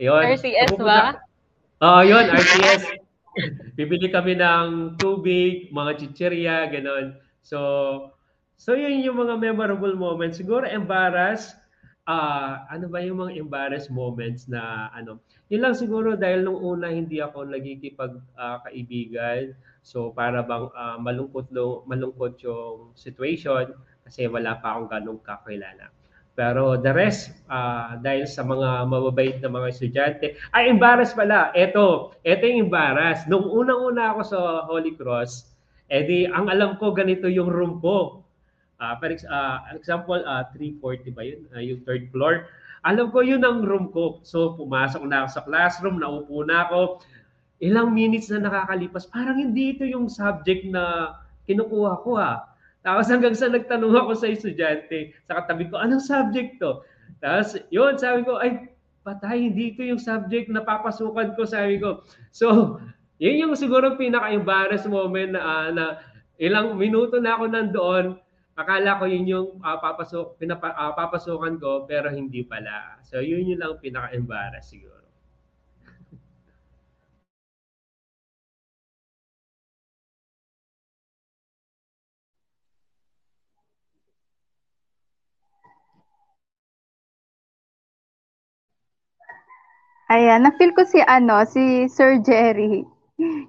Yun. RCS so, ba? Oo, uh, yun, RCS. Bibili kami ng tubig, mga chichirya, gano'n. So, so yun yung mga memorable moments. Siguro embarrass, uh, ano ba yung mga embarrass moments na ano, yun lang siguro dahil nung una hindi ako nagkikipag uh, kaibigan. So para bang uh, malungkot lo, malungkot yung situation kasi wala pa akong ganong kakilala. Pero the rest, uh, dahil sa mga mababait na mga estudyante, ay embarrass pala. Ito, ito yung embarrass. Nung unang-una ako sa Holy Cross, edi ang alam ko ganito yung room ko. Uh, for uh, example, uh, 340 ba yun? Uh, yung third floor. Alam ko yun ang room ko. So pumasok na ako sa classroom, naupo na ako. Ilang minutes na nakakalipas, parang hindi ito yung subject na kinukuha ko ha. Tapos hanggang sa nagtanong ako sa estudyante, sa katabi ko, anong subject to? Tapos yun, sabi ko, ay, patay, hindi ito yung subject na papasukan ko, sabi ko. So, yun yung siguro pinaka-embarrass moment na, uh, na ilang minuto na ako nandoon, akala ko yun yung uh, papasok, pinapa, uh, papasukan ko, pero hindi pala. So, yun yung lang pinaka-embarrass siguro. Ayan, na-feel ko si ano, si Sir Jerry.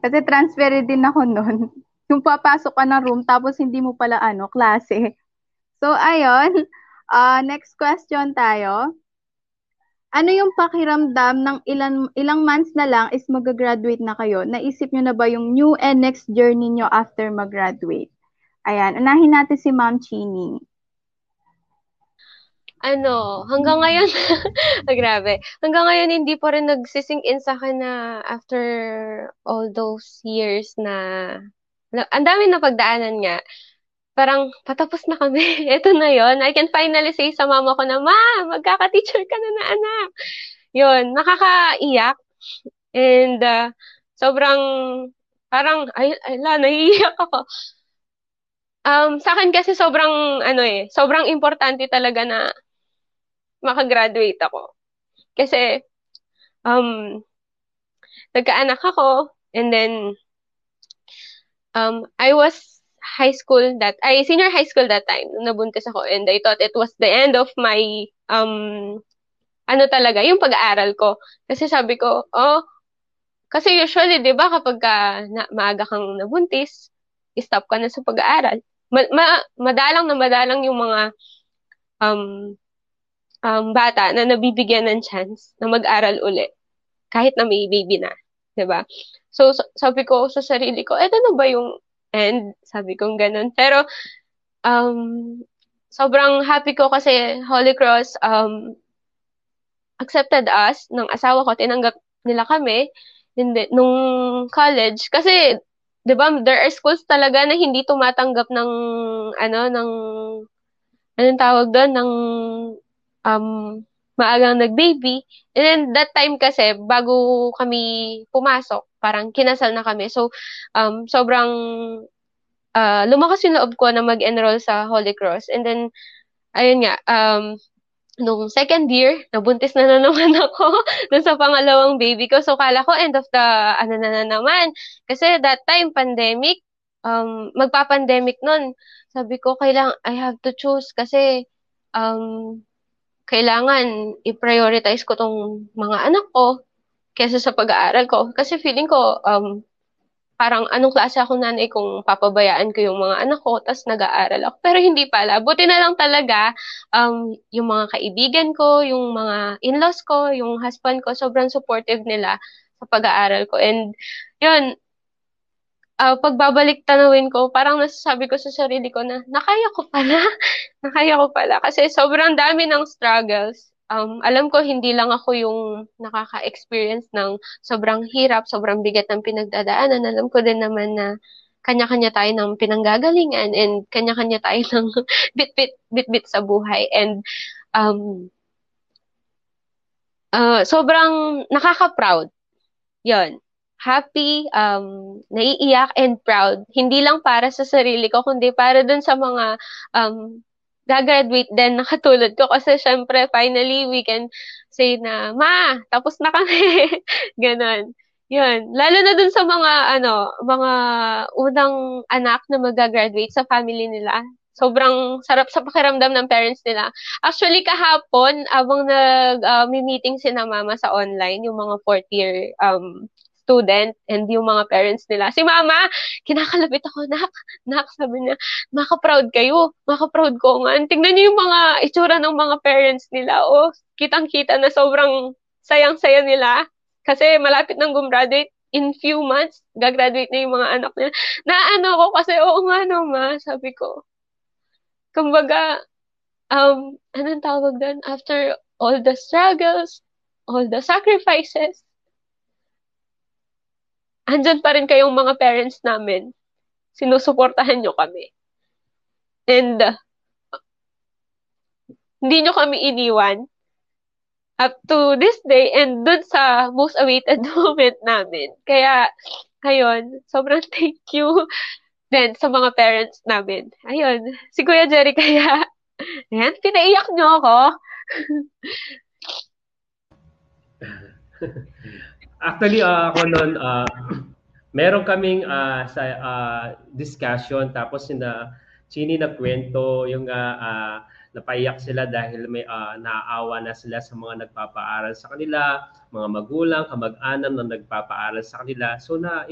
Kasi transfer din ako noon. Yung papasok ka ng room tapos hindi mo pala ano, klase. So ayun, uh, next question tayo. Ano yung pakiramdam ng ilan, ilang months na lang is mag-graduate na kayo? Naisip nyo na ba yung new and next journey nyo after mag-graduate? Ayan, unahin natin si Ma'am Chini ano, hanggang ngayon, ah, grabe, hanggang ngayon hindi pa rin nagsising in sa akin na after all those years na, na ang dami na pagdaanan nga, parang patapos na kami. Ito na yon I can finally say sa mama ko na, Ma, magkaka-teacher ka na na anak. Yun, nakakaiyak. And uh, sobrang, parang, ay, ay la, naiiyak ako. Um, sa akin kasi sobrang, ano eh, sobrang importante talaga na makagraduate ako. Kasi, um, nagkaanak ako, and then, um, I was high school that, ay, senior high school that time, nabuntis ako, and I thought it was the end of my, um, ano talaga, yung pag-aaral ko. Kasi sabi ko, oh, kasi usually, di ba, kapag ka na, maaga kang nabuntis, stop ka na sa pag-aaral. Ma, ma, madalang na madalang yung mga um, um, bata na nabibigyan ng chance na mag-aral uli kahit na may baby na. 'di ba? So, sabi ko sa sarili ko, eto na ba yung end? Sabi ko ganun. Pero um sobrang happy ko kasi Holy Cross um accepted us ng asawa ko, tinanggap nila kami hindi, nung college kasi 'di ba there are schools talaga na hindi tumatanggap ng ano ng anong tawag doon ng um maagang nag-baby. And then that time kasi bago kami pumasok, parang kinasal na kami. So um sobrang uh, lumakas yung loob ko na mag-enroll sa Holy Cross. And then ayun nga um nung second year, nabuntis na na naman ako dun sa pangalawang baby ko. So, kala ko end of the, ano na na naman. Kasi that time, pandemic, um, magpa-pandemic nun. Sabi ko, kailangan, I have to choose kasi, um, kailangan i-prioritize ko tong mga anak ko kesa sa pag-aaral ko. Kasi feeling ko, um, parang anong klase ako nanay kung papabayaan ko yung mga anak ko, tapos nag-aaral ako. Pero hindi pala. Buti na lang talaga, um, yung mga kaibigan ko, yung mga in-laws ko, yung husband ko, sobrang supportive nila sa pag-aaral ko. And, yun, uh, pagbabalik tanawin ko, parang nasasabi ko sa sarili ko na, nakaya ko pala. nakaya ko pala. Kasi sobrang dami ng struggles um, alam ko hindi lang ako yung nakaka-experience ng sobrang hirap, sobrang bigat ng pinagdadaanan. Alam ko din naman na kanya-kanya tayo ng pinanggagalingan and kanya-kanya tayo ng bit-bit bit-bit sa buhay and um uh, sobrang nakaka-proud. 'Yon. Happy, um, naiiyak and proud. Hindi lang para sa sarili ko, kundi para dun sa mga um, gagraduate din na katulad ko. Kasi syempre finally we can say na ma tapos na kami. Ganon. Yun. Lalo na dun sa mga ano mga unang anak na magagraduate sa family nila. Sobrang sarap sa pakiramdam ng parents nila. Actually kahapon abang nag uh, meeting si na mama sa online yung mga fourth year um student and yung mga parents nila. Si mama, kinakalapit ako, nak, nak, sabi niya, maka-proud kayo, maka-proud ko nga. Tingnan niyo yung mga itsura ng mga parents nila. O, oh, kitang-kita na sobrang sayang-saya nila. Kasi malapit nang gumraduate in few months, gagraduate na yung mga anak nila. Na ano ko kasi, oo nga no, ma, sabi ko. Kumbaga, um, anong tawag doon? After all the struggles, all the sacrifices, andyan pa rin kayong mga parents namin. Sinusuportahan nyo kami. And, uh, hindi nyo kami iniwan up to this day and dun sa most awaited moment namin. Kaya, ayun, sobrang thank you din sa mga parents namin. Ayun, si Kuya Jerry kaya, ayan, pinaiyak nyo ako. Actually, uh, ako noon, uh, meron kaming uh, sa uh, discussion tapos sina Chini na kwento yung uh, uh, napaiyak sila dahil may uh, naaawa na sila sa mga nagpapaaral sa kanila, mga magulang, kamag-anak na nagpapaaral sa kanila. So na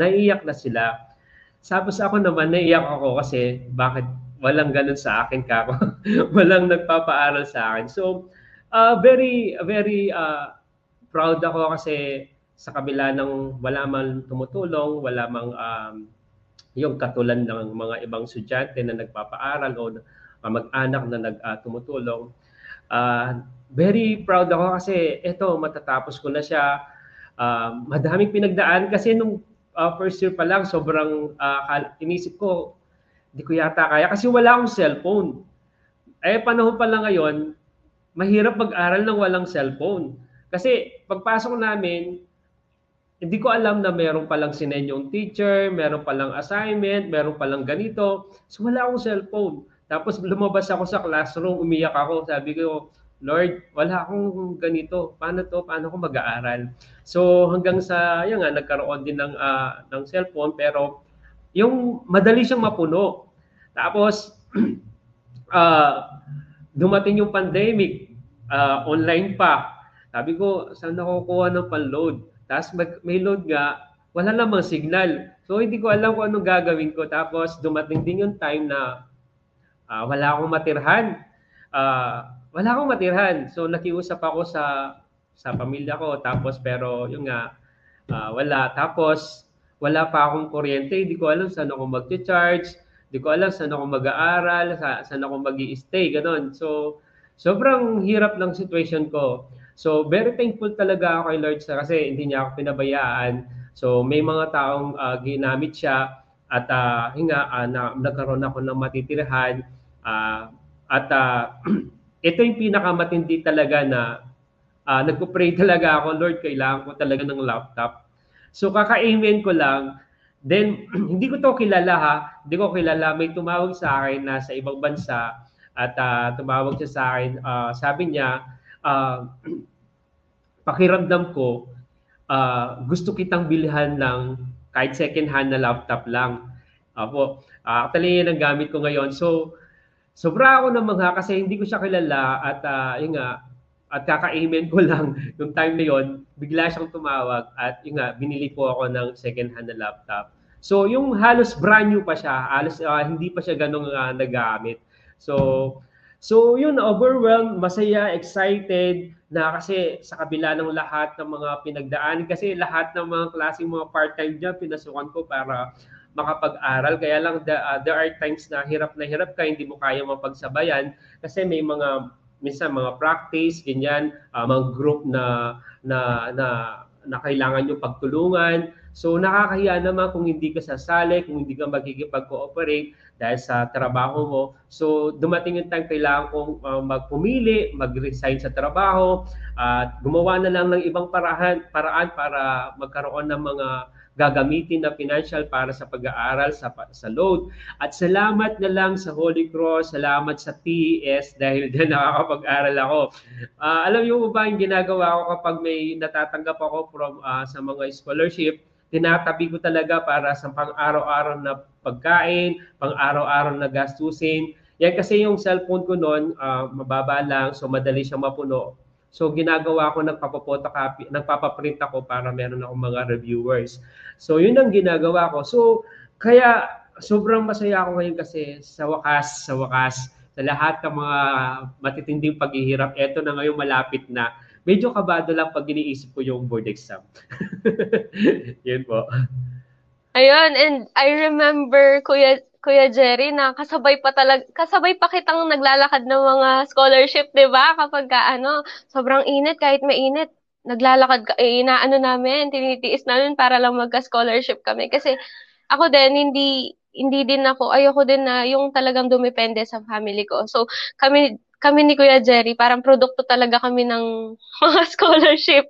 naiiyak na sila. Sa ako naman, naiiyak ako kasi bakit walang ganun sa akin kako. walang nagpapaaral sa akin. So uh, very very uh, proud ako kasi sa kabila ng wala man tumutulong, wala mang um, yung katulan ng mga ibang estudyante na nagpapaaral o uh, mag-anak na nag uh, tumutulong. Uh, very proud ako kasi ito matatapos ko na siya. Uh, madaming pinagdaan kasi nung uh, first year pa lang sobrang uh, inisip ko hindi ko yata kaya kasi wala akong cellphone. Eh panahon pa lang ngayon, mahirap mag-aral ng walang cellphone. Kasi pagpasok namin, hindi ko alam na meron palang sinenyong teacher, meron palang assignment, meron palang ganito. So wala akong cellphone. Tapos lumabas ako sa classroom, umiyak ako. Sabi ko, Lord, wala akong ganito. Paano to? Paano ko mag-aaral? So hanggang sa, yan nga, nagkaroon din ng, uh, ng cellphone. Pero yung madali siyang mapuno. Tapos, uh, dumating yung pandemic, uh, online pa. Sabi ko, saan nakukuha ng pan-load? Tapos mag, may load nga, wala namang signal. So hindi ko alam kung anong gagawin ko. Tapos dumating din yung time na uh, wala akong matirhan. Uh, wala akong matirhan. So nakiusap ako sa sa pamilya ko. Tapos pero yung nga, uh, wala. Tapos wala pa akong kuryente. Hindi ko alam saan ako mag-charge. Hindi ko alam saan ako mag-aaral, sa, saan ako mag stay ganun. So, sobrang hirap ng situation ko. So, very thankful talaga ako kay Lord sa kasi hindi niya ako pinabayaan. So, may mga taong uh, ginamit siya at uh, hinga, uh, na, nagkaroon ako ng matitirhan. Uh, at uh, ito yung pinakamatindi talaga na uh, nagpo-pray talaga ako, Lord, kailangan ko talaga ng laptop. So, kaka-amen ko lang, Then, hindi ko to kilala ha. Hindi ko kilala. May tumawag sa akin na sa ibang bansa at uh, tumawag siya sa akin. Uh, sabi niya, uh, pakiramdam ko, uh, gusto kitang bilhan ng kahit second hand na laptop lang. Apo, uh, actually yan ang gamit ko ngayon. So, sobra ako ng mga kasi hindi ko siya kilala at uh, yun nga, at kaka-amen ko lang yung time na yon bigla siyang tumawag at yung nga, binili po ako ng second hand na laptop. So yung halos brand new pa siya, halos uh, hindi pa siya ganong uh, nagamit. So so yun overwhelmed, masaya, excited na kasi sa kabila ng lahat ng mga pinagdaan kasi lahat ng mga klaseng mga part-time job pinasukan ko para makapag-aral. Kaya lang the, uh, there are times na hirap na hirap ka, hindi mo kaya mapagsabayan kasi may mga minsan mga practice, ganyan, uh, mga group na na na na kailangan yung pagtulungan. So nakakahiya naman kung hindi ka sasali, kung hindi ka magkikipag-cooperate dahil sa trabaho mo. So dumating yung time kailangan kong uh, magpumili, mag-resign sa trabaho at gumawa na lang ng ibang paraan, paraan para magkaroon ng mga gagamitin na financial para sa pag-aaral sa, sa load. At salamat na lang sa Holy Cross, salamat sa TES dahil dyan nakakapag-aral ako. Uh, alam niyo ba yung ginagawa ko kapag may natatanggap ako from uh, sa mga scholarship, tinatabi ko talaga para sa pang-araw-araw na pagkain, pang-araw-araw na gastusin. Yan kasi yung cellphone ko noon, uh, mababa lang, so madali siyang mapuno. So ginagawa ko nagpapapotocopy, nagpapaprint ako para meron akong mga reviewers. So yun ang ginagawa ko. So kaya sobrang masaya ako ngayon kasi sa wakas, sa wakas, sa lahat ng mga matitinding paghihirap, eto na ngayon malapit na. Medyo kabado lang pag iniisip ko yung board exam. yun po. Ayun, and I remember, Kuya Kuya Jerry, na kasabay pa talaga, kasabay pa kitang naglalakad ng mga scholarship, 'di ba? Kapag ka, ano, sobrang init kahit mainit, naglalakad ka, eh, inaano namin, tinitiis namin para lang magka-scholarship kami kasi ako din hindi hindi din ako ayoko din na yung talagang dumepende sa family ko. So kami kami ni Kuya Jerry, parang produkto talaga kami ng mga scholarship.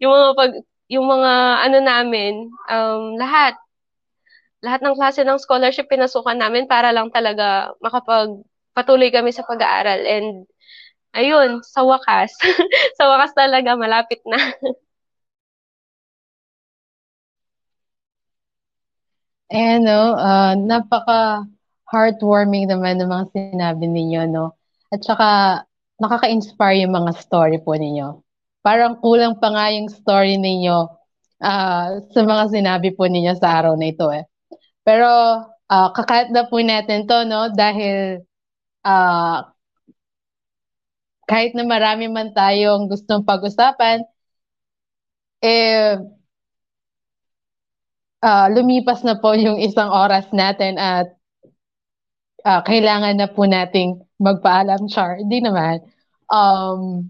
Yung mga pag yung mga ano namin, um, lahat lahat ng klase ng scholarship pinasukan namin para lang talaga makapagpatuloy kami sa pag-aaral. And ayun, sa wakas, sa wakas talaga malapit na. Eh, no, uh, napaka heartwarming naman ng mga sinabi ninyo, no? At saka, nakaka-inspire yung mga story po ninyo. Parang kulang pa nga yung story ninyo uh, sa mga sinabi po ninyo sa araw na ito, eh. Pero uh, kakat na po natin to, no? Dahil uh, kahit na marami man tayong gustong pag-usapan, eh, uh, lumipas na po yung isang oras natin at uh, kailangan na po nating magpaalam, Char. Hindi naman. Um,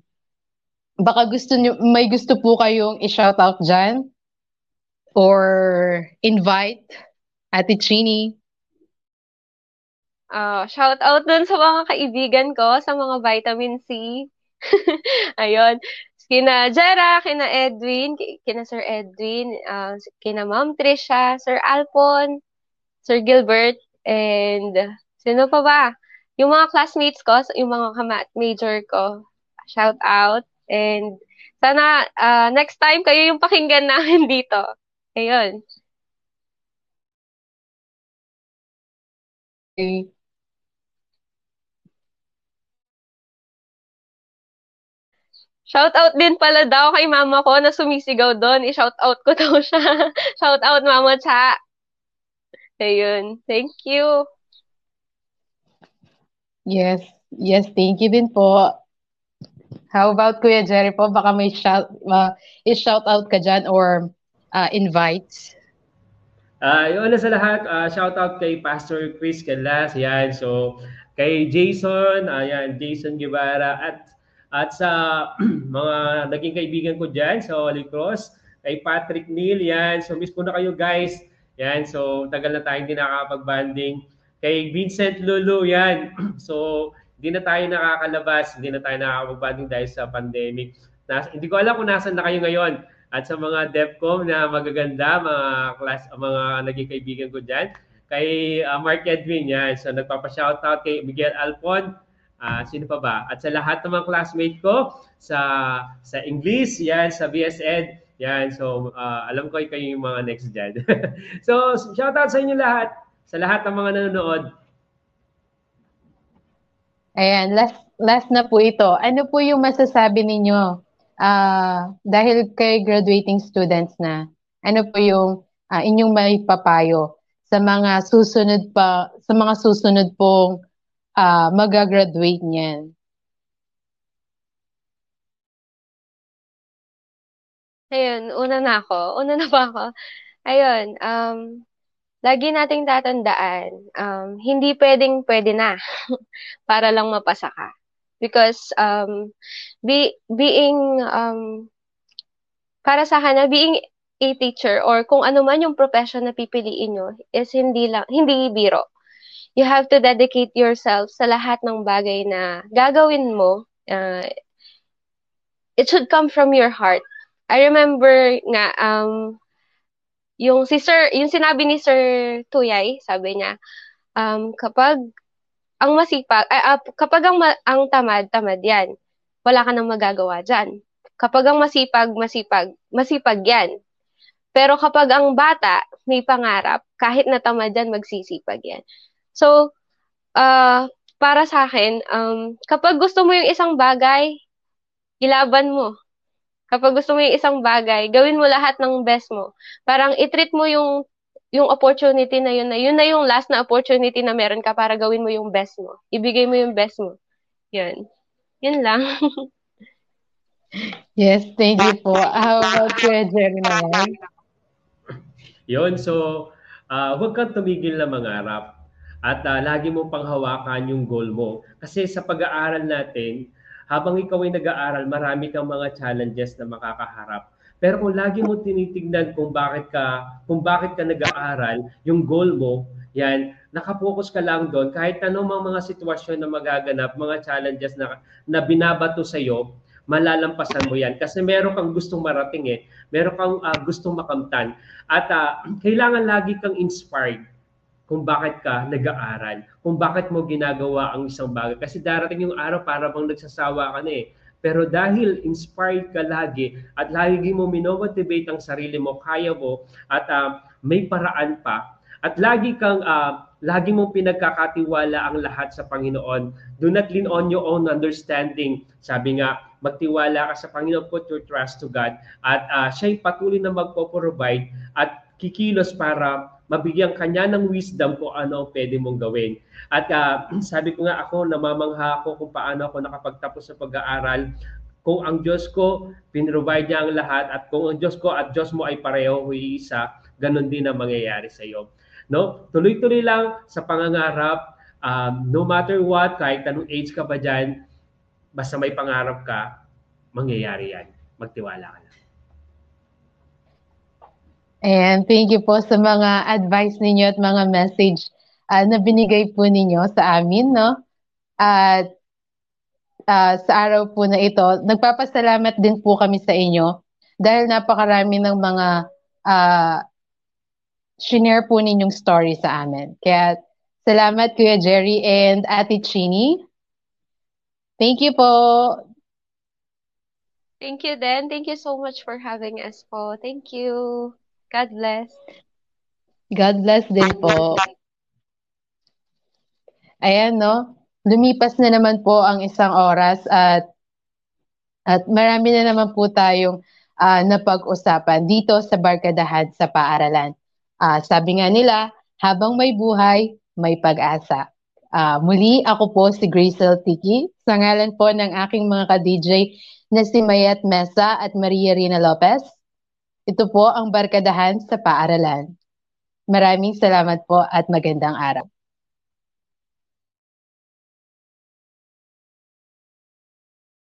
baka gusto nyo, may gusto po kayong i-shout out dyan or invite Ate Trini. Uh, shout out dun sa mga kaibigan ko, sa mga vitamin C. Ayun. Kina Jera, kina Edwin, kina Sir Edwin, uh, kina Ma'am Trisha, Sir Alpon, Sir Gilbert, and sino pa ba? Yung mga classmates ko, yung mga kamat major ko, shout out. And sana uh, next time kayo yung pakinggan namin dito. Ayun. Shout out din pala daw kay mama ko na sumisigaw doon. I-shout out ko daw siya. shout out mama cha. Ayun. Thank you. Yes. Yes, thank you din po. How about Kuya Jerry po? Baka may shout, uh, i-shout out ka dyan or uh, invites? Uh, yung una sa lahat, uh, shout out kay Pastor Chris Calas. Yan. So, kay Jason, ayan, Jason Guevara at at sa mga naging kaibigan ko diyan sa Holy Cross, kay Patrick Neal, yan. So miss po na kayo guys. Yan, so tagal na tayong hindi nakakapag-banding. Kay Vincent Lulu, yan. So hindi na tayo nakakalabas, hindi na tayo nakakapag-banding dahil sa pandemic. Nas, hindi ko alam kung nasaan na kayo ngayon. At sa mga DevCom na magaganda, mga class, mga naging kaibigan ko diyan, kay uh, Mark Edwin, yan. So nagpapa-shoutout kay Miguel Alpon, Uh, sino pa ba? At sa lahat ng mga classmate ko sa sa English, yan, sa BSN, yan. So, uh, alam ko kayo yung mga next dyan. so, shout out sa inyo lahat, sa lahat ng mga nanonood. Ayan, last, last na po ito. Ano po yung masasabi ninyo uh, dahil kay graduating students na, ano po yung uh, inyong may papayo sa mga susunod pa, sa mga susunod pong uh, magagraduate niyan? Ayun, una na ako. Una na ba ako? Ayun, um, lagi nating tatandaan, um, hindi pwedeng pwede na para lang mapasa ka. Because um, be, being, um, para sa akin, being a teacher or kung ano man yung profession na pipiliin nyo is hindi lang, hindi biro you have to dedicate yourself sa lahat ng bagay na gagawin mo. Uh, it should come from your heart. I remember nga, um, yung si Sir, yung sinabi ni Sir Tuyay, sabi niya, um, kapag ang masipag, uh, uh, kapag ang, ang tamad, tamad yan. Wala ka nang magagawa dyan. Kapag ang masipag, masipag, masipag yan. Pero kapag ang bata may pangarap, kahit na tamad yan, magsisipag yan. So, uh, para sa akin, um, kapag gusto mo yung isang bagay, ilaban mo. Kapag gusto mo yung isang bagay, gawin mo lahat ng best mo. Parang itreat mo yung yung opportunity na yun na yun na yung last na opportunity na meron ka para gawin mo yung best mo. Ibigay mo yung best mo. Yun. Yun lang. yes, thank you po. How about you, naman? Yun, so uh, huwag kang tumigil na mangarap at uh, lagi mong panghawakan yung goal mo. Kasi sa pag-aaral natin, habang ikaw ay nag-aaral, marami kang mga challenges na makakaharap. Pero kung lagi mo tinitingnan kung bakit ka kung bakit ka nag-aaral, yung goal mo, yan, nakapokus ka lang doon kahit anong mga sitwasyon na magaganap, mga challenges na na binabato sa iyo, malalampasan mo yan kasi meron kang gustong marating eh. Meron kang uh, gustong makamtan at uh, kailangan lagi kang inspired kung bakit ka nag-aaral, kung bakit mo ginagawa ang isang bagay. Kasi darating yung araw para bang nagsasawa ka na eh. Pero dahil inspired ka lagi at lagi mo minomotivate ang sarili mo, kaya mo at uh, may paraan pa at lagi kang uh, lagi mong pinagkakatiwala ang lahat sa Panginoon. Do not lean on your own understanding. Sabi nga, magtiwala ka sa Panginoon, put your trust to God at uh, siya'y patuloy na magpo-provide at kikilos para mabigyan kanya ng wisdom kung ano ang pwede mong gawin. At uh, sabi ko nga ako, namamangha ako kung paano ako nakapagtapos sa pag-aaral. Kung ang Diyos ko, pinrovide niya ang lahat at kung ang Diyos ko at Diyos mo ay pareho, isa, ganun din ang mangyayari sa iyo. No? Tuloy-tuloy lang sa pangangarap, um, no matter what, kahit anong age ka pa dyan, basta may pangarap ka, mangyayari yan. Magtiwala ka lang. And thank you po sa mga advice ninyo at mga message uh, na binigay po ninyo sa amin, no? At uh, sa araw po na ito, nagpapasalamat din po kami sa inyo dahil napakarami ng mga uh, shinare po ninyong story sa amin. Kaya salamat Kuya Jerry and Ate Chini. Thank you po. Thank you, Dan. Thank you so much for having us po. Thank you. God bless. God bless din po. Ayan, no? Lumipas na naman po ang isang oras at at marami na naman po tayong uh, napag-usapan dito sa Barkadahan sa Paaralan. Uh, sabi nga nila, habang may buhay, may pag-asa. Uh, muli, ako po si Gracel Tiki, sa ngalan po ng aking mga ka-DJ na si Mayet Mesa at Maria Rina Lopez. Ito po ang Barkadahan sa Paaralan. Maraming salamat po at magandang araw.